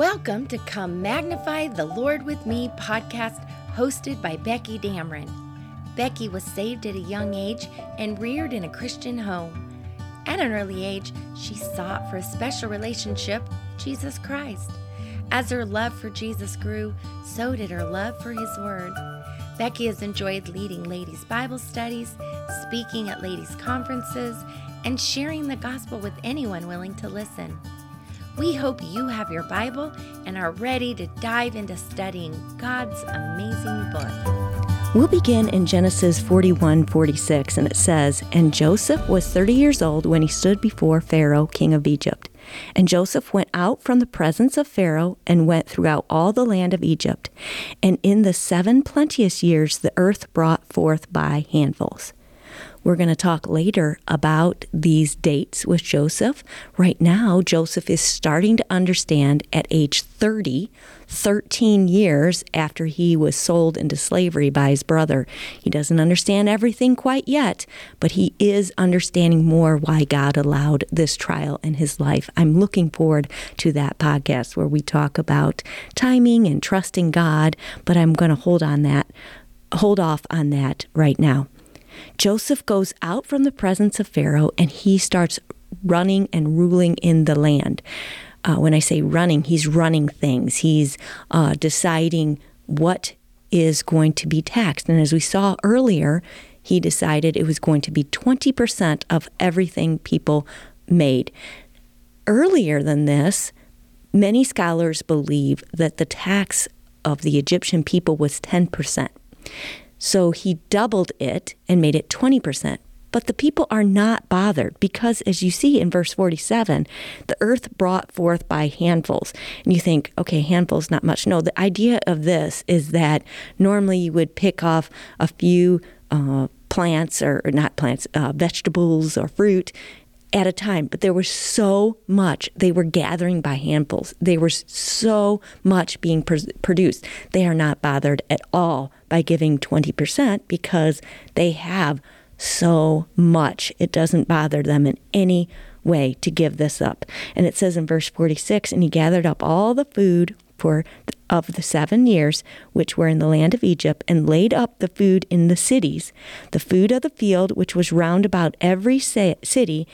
Welcome to Come Magnify the Lord with Me podcast hosted by Becky Dameron. Becky was saved at a young age and reared in a Christian home. At an early age, she sought for a special relationship, Jesus Christ. As her love for Jesus grew, so did her love for His Word. Becky has enjoyed leading ladies' Bible studies, speaking at ladies' conferences, and sharing the gospel with anyone willing to listen. We hope you have your Bible and are ready to dive into studying God's amazing book. We'll begin in Genesis 41 46, and it says, And Joseph was 30 years old when he stood before Pharaoh, king of Egypt. And Joseph went out from the presence of Pharaoh and went throughout all the land of Egypt. And in the seven plenteous years the earth brought forth by handfuls. We're going to talk later about these dates with Joseph. Right now, Joseph is starting to understand at age 30, 13 years after he was sold into slavery by his brother. He doesn't understand everything quite yet, but he is understanding more why God allowed this trial in his life. I'm looking forward to that podcast where we talk about timing and trusting God, but I'm going to hold on that hold off on that right now. Joseph goes out from the presence of Pharaoh and he starts running and ruling in the land. Uh, when I say running, he's running things. He's uh, deciding what is going to be taxed. And as we saw earlier, he decided it was going to be 20% of everything people made. Earlier than this, many scholars believe that the tax of the Egyptian people was 10%. So he doubled it and made it 20%. But the people are not bothered because, as you see in verse 47, the earth brought forth by handfuls. And you think, okay, handfuls, not much. No, the idea of this is that normally you would pick off a few uh, plants, or, or, not plants, uh, vegetables or fruit, at a time, but there was so much. They were gathering by handfuls. They were so much being pr- produced. They are not bothered at all by giving 20% because they have so much. It doesn't bother them in any way to give this up. And it says in verse 46 And he gathered up all the food for of the seven years which were in the land of Egypt, and laid up the food in the cities, the food of the field which was round about every city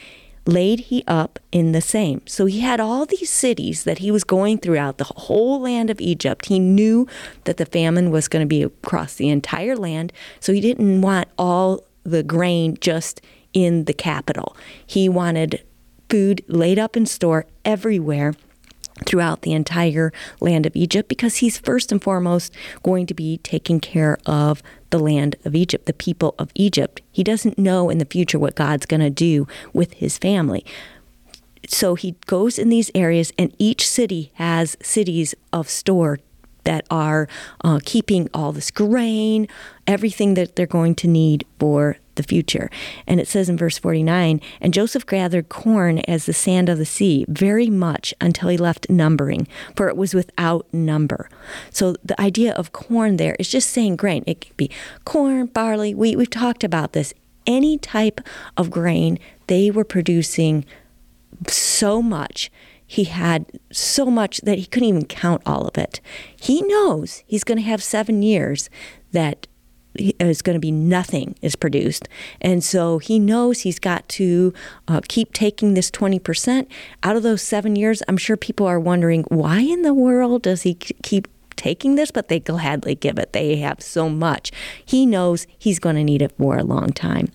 laid he up in the same. So he had all these cities that he was going throughout the whole land of Egypt. He knew that the famine was going to be across the entire land, so he didn't want all the grain just in the capital. He wanted food laid up in store everywhere throughout the entire land of Egypt because he's first and foremost going to be taking care of the land of Egypt, the people of Egypt. He doesn't know in the future what God's going to do with his family. So he goes in these areas, and each city has cities of store that are uh, keeping all this grain, everything that they're going to need for the future. And it says in verse 49 And Joseph gathered corn as the sand of the sea, very much until he left numbering, for it was without number. So the idea of corn there is just saying grain. It could be corn, barley, wheat. We've talked about this. Any type of grain, they were producing so much he had so much that he couldn't even count all of it. He knows he's going to have seven years that is going to be nothing is produced. And so he knows he's got to uh, keep taking this 20%. Out of those seven years, I'm sure people are wondering why in the world does he keep taking this, but they gladly give it. They have so much. He knows he's going to need it for a long time.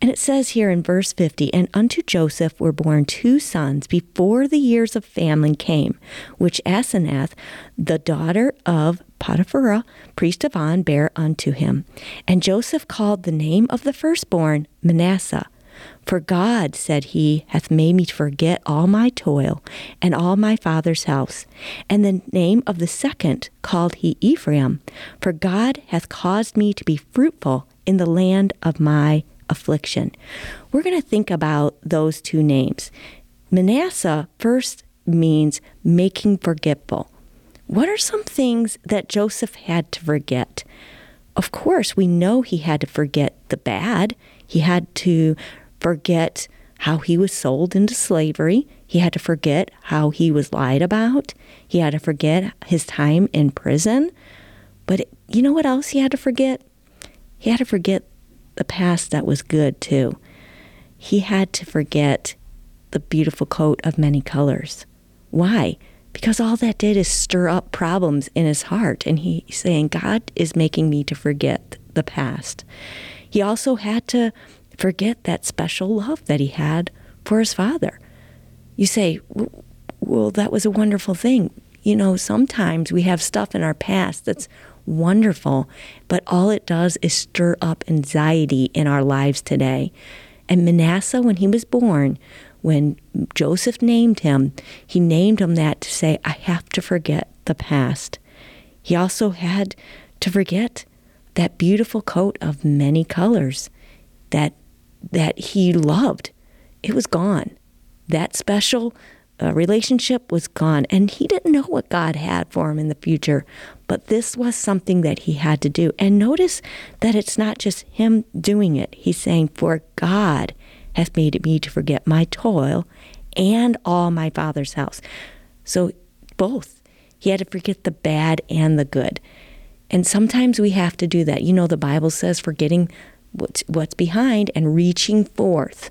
And it says here in verse 50 And unto Joseph were born two sons before the years of famine came, which Asenath, the daughter of Potiphera, priest of On, bare unto him. And Joseph called the name of the firstborn Manasseh. For God, said he, hath made me forget all my toil and all my father's house. And the name of the second called he Ephraim, for God hath caused me to be fruitful in the land of my affliction. We're going to think about those two names. Manasseh first means making forgetful. What are some things that Joseph had to forget? Of course, we know he had to forget the bad. He had to forget how he was sold into slavery. He had to forget how he was lied about. He had to forget his time in prison. But you know what else he had to forget? He had to forget the past that was good too. He had to forget the beautiful coat of many colors. Why? Because all that did is stir up problems in his heart. And he's saying, God is making me to forget the past. He also had to forget that special love that he had for his father. You say, well, that was a wonderful thing. You know, sometimes we have stuff in our past that's wonderful, but all it does is stir up anxiety in our lives today. And Manasseh, when he was born, when Joseph named him, he named him that to say, I have to forget the past. He also had to forget that beautiful coat of many colors that that he loved. It was gone. That special uh, relationship was gone, and he didn't know what God had for him in the future. But this was something that he had to do. And notice that it's not just him doing it. He's saying, "For God hath made me to forget my toil and all my father's house. So, both. He had to forget the bad and the good. And sometimes we have to do that. You know, the Bible says forgetting what's, what's behind and reaching forth.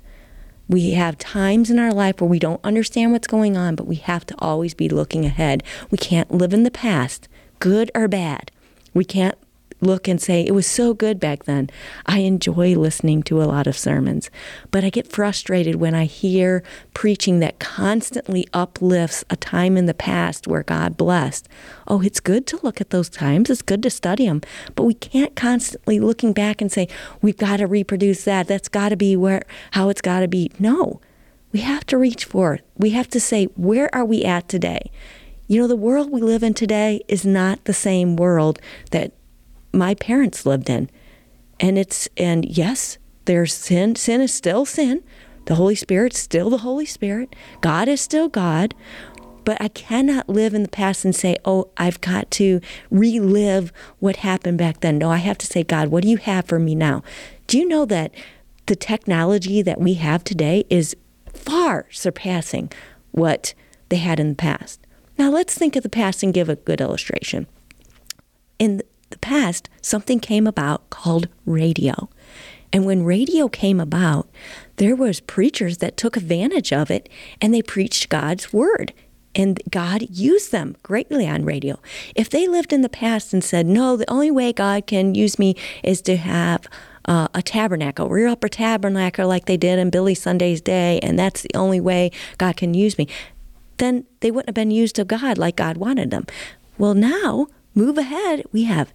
We have times in our life where we don't understand what's going on, but we have to always be looking ahead. We can't live in the past, good or bad. We can't look and say, it was so good back then. I enjoy listening to a lot of sermons, but I get frustrated when I hear preaching that constantly uplifts a time in the past where God blessed. Oh, it's good to look at those times, it's good to study them, but we can't constantly looking back and say, we've got to reproduce that. That's got to be where how it's got to be. No. We have to reach forth. We have to say, where are we at today? You know, the world we live in today is not the same world that my parents lived in. And it's, and yes, there's sin. Sin is still sin. The Holy Spirit's still the Holy Spirit. God is still God. But I cannot live in the past and say, oh, I've got to relive what happened back then. No, I have to say, God, what do you have for me now? Do you know that the technology that we have today is far surpassing what they had in the past? Now, let's think of the past and give a good illustration. In the past, something came about called radio. And when radio came about, there was preachers that took advantage of it and they preached God's word. And God used them greatly on radio. If they lived in the past and said, no, the only way God can use me is to have uh, a tabernacle, rear up a tabernacle like they did in Billy Sunday's day, and that's the only way God can use me, then they wouldn't have been used of God like God wanted them. Well, now move ahead. We have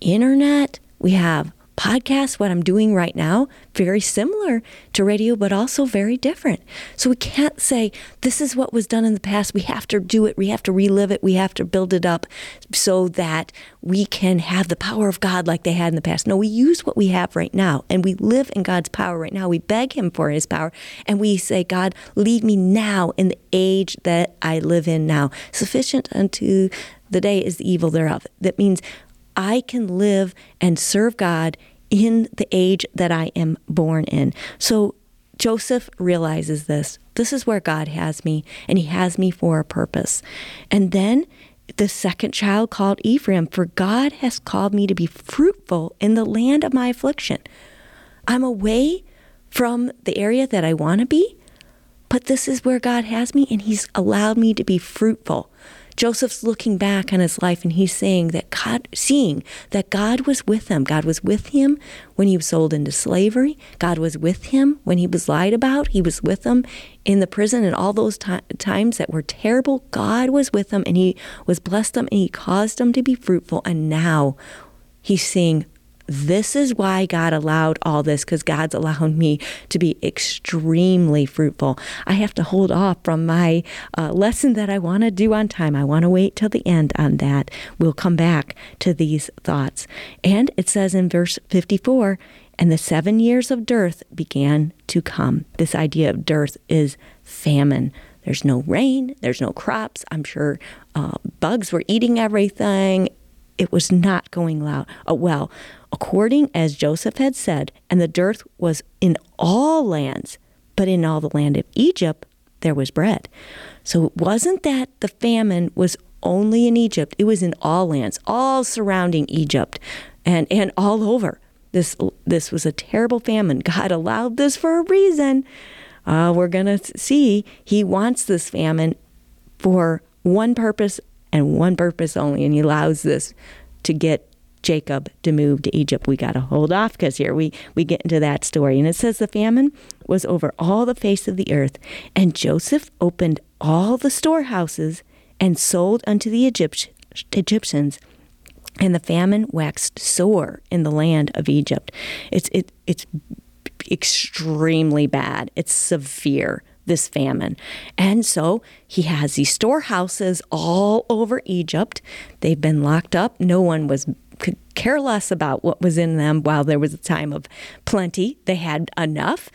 internet, we have podcasts, what I'm doing right now, very similar to radio, but also very different. So we can't say this is what was done in the past. We have to do it. We have to relive it. We have to build it up so that we can have the power of God like they had in the past. No, we use what we have right now and we live in God's power right now. We beg Him for His power and we say, God, lead me now in the age that I live in now. Sufficient unto the day is the evil thereof. That means I can live and serve God in the age that I am born in. So Joseph realizes this. This is where God has me, and he has me for a purpose. And then the second child called Ephraim, for God has called me to be fruitful in the land of my affliction. I'm away from the area that I want to be, but this is where God has me, and he's allowed me to be fruitful. Joseph's looking back on his life and he's saying that God, seeing that God was with him. God was with him when he was sold into slavery. God was with him when he was lied about. He was with him in the prison and all those t- times that were terrible. God was with him and he was blessed them and he caused them to be fruitful. And now he's seeing this is why God allowed all this because God's allowing me to be extremely fruitful. I have to hold off from my uh, lesson that I want to do on time. I want to wait till the end on that. We'll come back to these thoughts. And it says in verse 54 and the seven years of dearth began to come. This idea of dearth is famine. There's no rain, there's no crops. I'm sure uh, bugs were eating everything. It was not going loud, uh, well according as Joseph had said, and the dearth was in all lands, but in all the land of Egypt there was bread. So it wasn't that the famine was only in Egypt, it was in all lands, all surrounding Egypt and, and all over. This, this was a terrible famine. God allowed this for a reason. Uh, we're going to see He wants this famine for one purpose and one purpose only, and He allows this to get Jacob to move to Egypt. We got to hold off because here we, we get into that story. And it says the famine was over all the face of the earth, and Joseph opened all the storehouses and sold unto the Egypt, Egyptians. And the famine waxed sore in the land of Egypt. It's it it's extremely bad. It's severe this famine. And so he has these storehouses all over Egypt. They've been locked up. No one was care less about what was in them while there was a time of plenty. They had enough.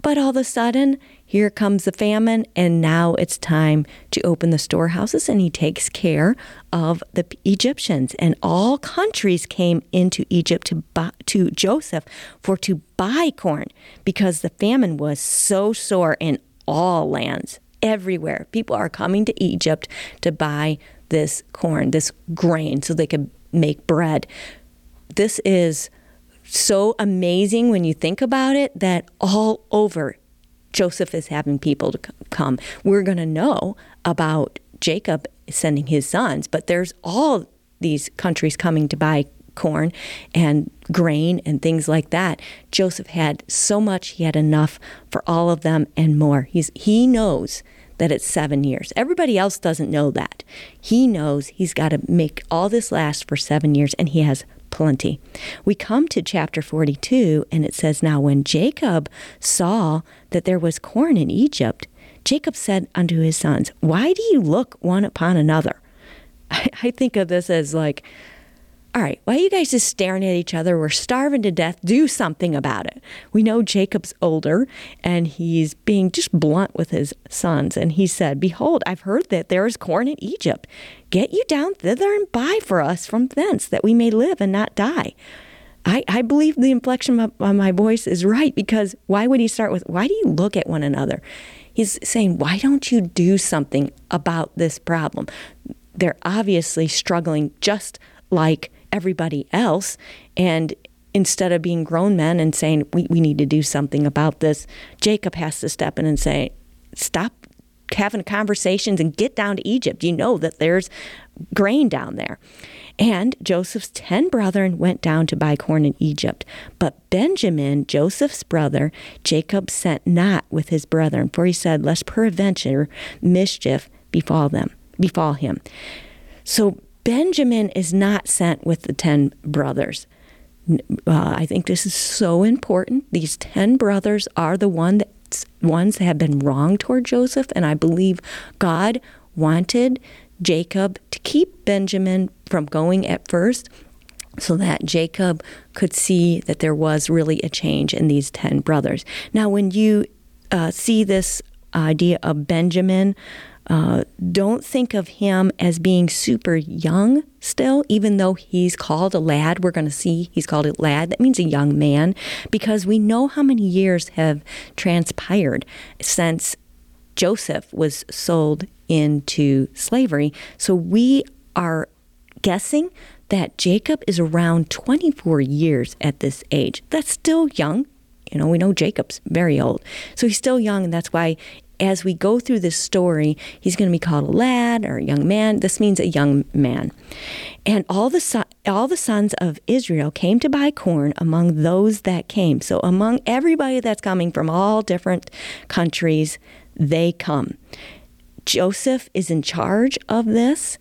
But all of a sudden, here comes the famine, and now it's time to open the storehouses, and he takes care of the Egyptians. And all countries came into Egypt to, buy, to Joseph for to buy corn because the famine was so sore in all lands, everywhere. People are coming to Egypt to buy this corn, this grain, so they could make bread. This is so amazing when you think about it that all over Joseph is having people to come. We're going to know about Jacob sending his sons, but there's all these countries coming to buy corn and grain and things like that. Joseph had so much, he had enough for all of them and more. He's he knows that it's 7 years. Everybody else doesn't know that. He knows he's got to make all this last for 7 years and he has plenty. We come to chapter 42, and it says, Now when Jacob saw that there was corn in Egypt, Jacob said unto his sons, Why do you look one upon another? I, I think of this as like, all right, why are you guys just staring at each other? We're starving to death. Do something about it. We know Jacob's older and he's being just blunt with his sons. And he said, Behold, I've heard that there is corn in Egypt. Get you down thither and buy for us from thence, that we may live and not die. I, I believe the inflection of, of my voice is right because why would he start with, Why do you look at one another? He's saying, Why don't you do something about this problem? They're obviously struggling just like everybody else. And instead of being grown men and saying, we, we need to do something about this, Jacob has to step in and say, stop having conversations and get down to Egypt. You know that there's grain down there. And Joseph's ten brethren went down to buy corn in Egypt. But Benjamin, Joseph's brother, Jacob sent not with his brethren, for he said, Lest peradventure mischief befall them, befall him. So Benjamin is not sent with the 10 brothers. Uh, I think this is so important. These 10 brothers are the one ones that have been wrong toward Joseph, and I believe God wanted Jacob to keep Benjamin from going at first so that Jacob could see that there was really a change in these 10 brothers. Now, when you uh, see this idea of Benjamin, uh, don't think of him as being super young still, even though he's called a lad. We're going to see he's called a lad. That means a young man because we know how many years have transpired since Joseph was sold into slavery. So we are guessing that Jacob is around 24 years at this age. That's still young. You know, we know Jacob's very old. So he's still young, and that's why as we go through this story, he's going to be called a lad or a young man. This means a young man. And all the son, all the sons of Israel came to buy corn among those that came. So among everybody that's coming from all different countries, they come. Joseph is in charge of this,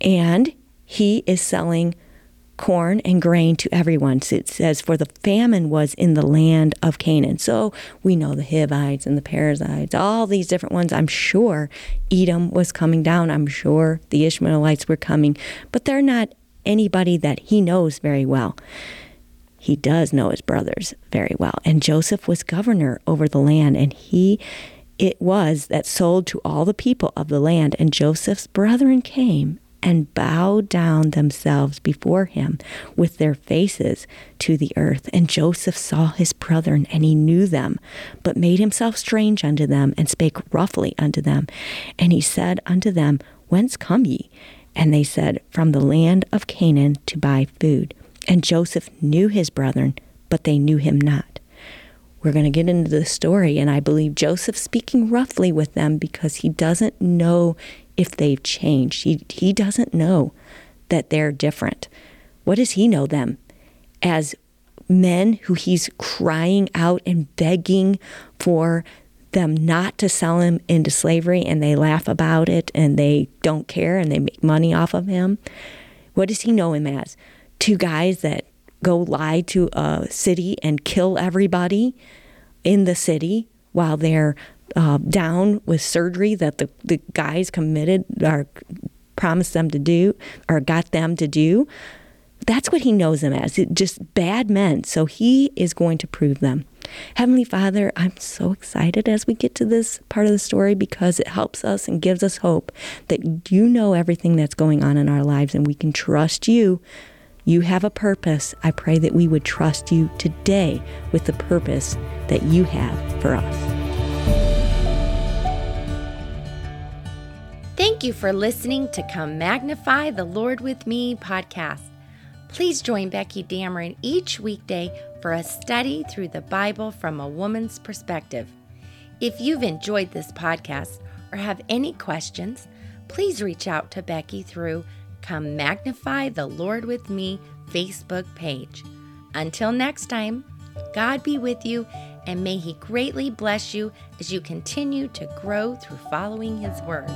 and he is selling corn and grain to everyone. So it says, For the famine was in the land of Canaan. So we know the Hivites and the Perizzites, all these different ones. I'm sure Edom was coming down. I'm sure the Ishmaelites were coming, but they're not anybody that he knows very well. He does know his brothers very well. And Joseph was governor over the land, and he it was that sold to all the people of the land. And Joseph's brethren came and bowed down themselves before him with their faces to the earth. And Joseph saw his brethren, and he knew them, but made himself strange unto them, and spake roughly unto them. And he said unto them, Whence come ye? And they said, From the land of Canaan to buy food. And Joseph knew his brethren, but they knew him not. We're going to get into the story, and I believe Joseph speaking roughly with them because he doesn't know if they've changed. He, he doesn't know that they're different. What does he know them? As men who he's crying out and begging for them not to sell him into slavery and they laugh about it and they don't care and they make money off of him. What does he know him as? Two guys that go lie to a city and kill everybody in the city while they're uh, down with surgery that the, the guys committed or promised them to do or got them to do. That's what he knows them as it, just bad men. So he is going to prove them. Heavenly Father, I'm so excited as we get to this part of the story because it helps us and gives us hope that you know everything that's going on in our lives and we can trust you. You have a purpose. I pray that we would trust you today with the purpose that you have for us. Thank you for listening to Come Magnify the Lord with Me podcast. Please join Becky Dameron each weekday for a study through the Bible from a woman's perspective. If you've enjoyed this podcast or have any questions, please reach out to Becky through Come Magnify the Lord with Me Facebook page. Until next time, God be with you and may He greatly bless you as you continue to grow through following His Word.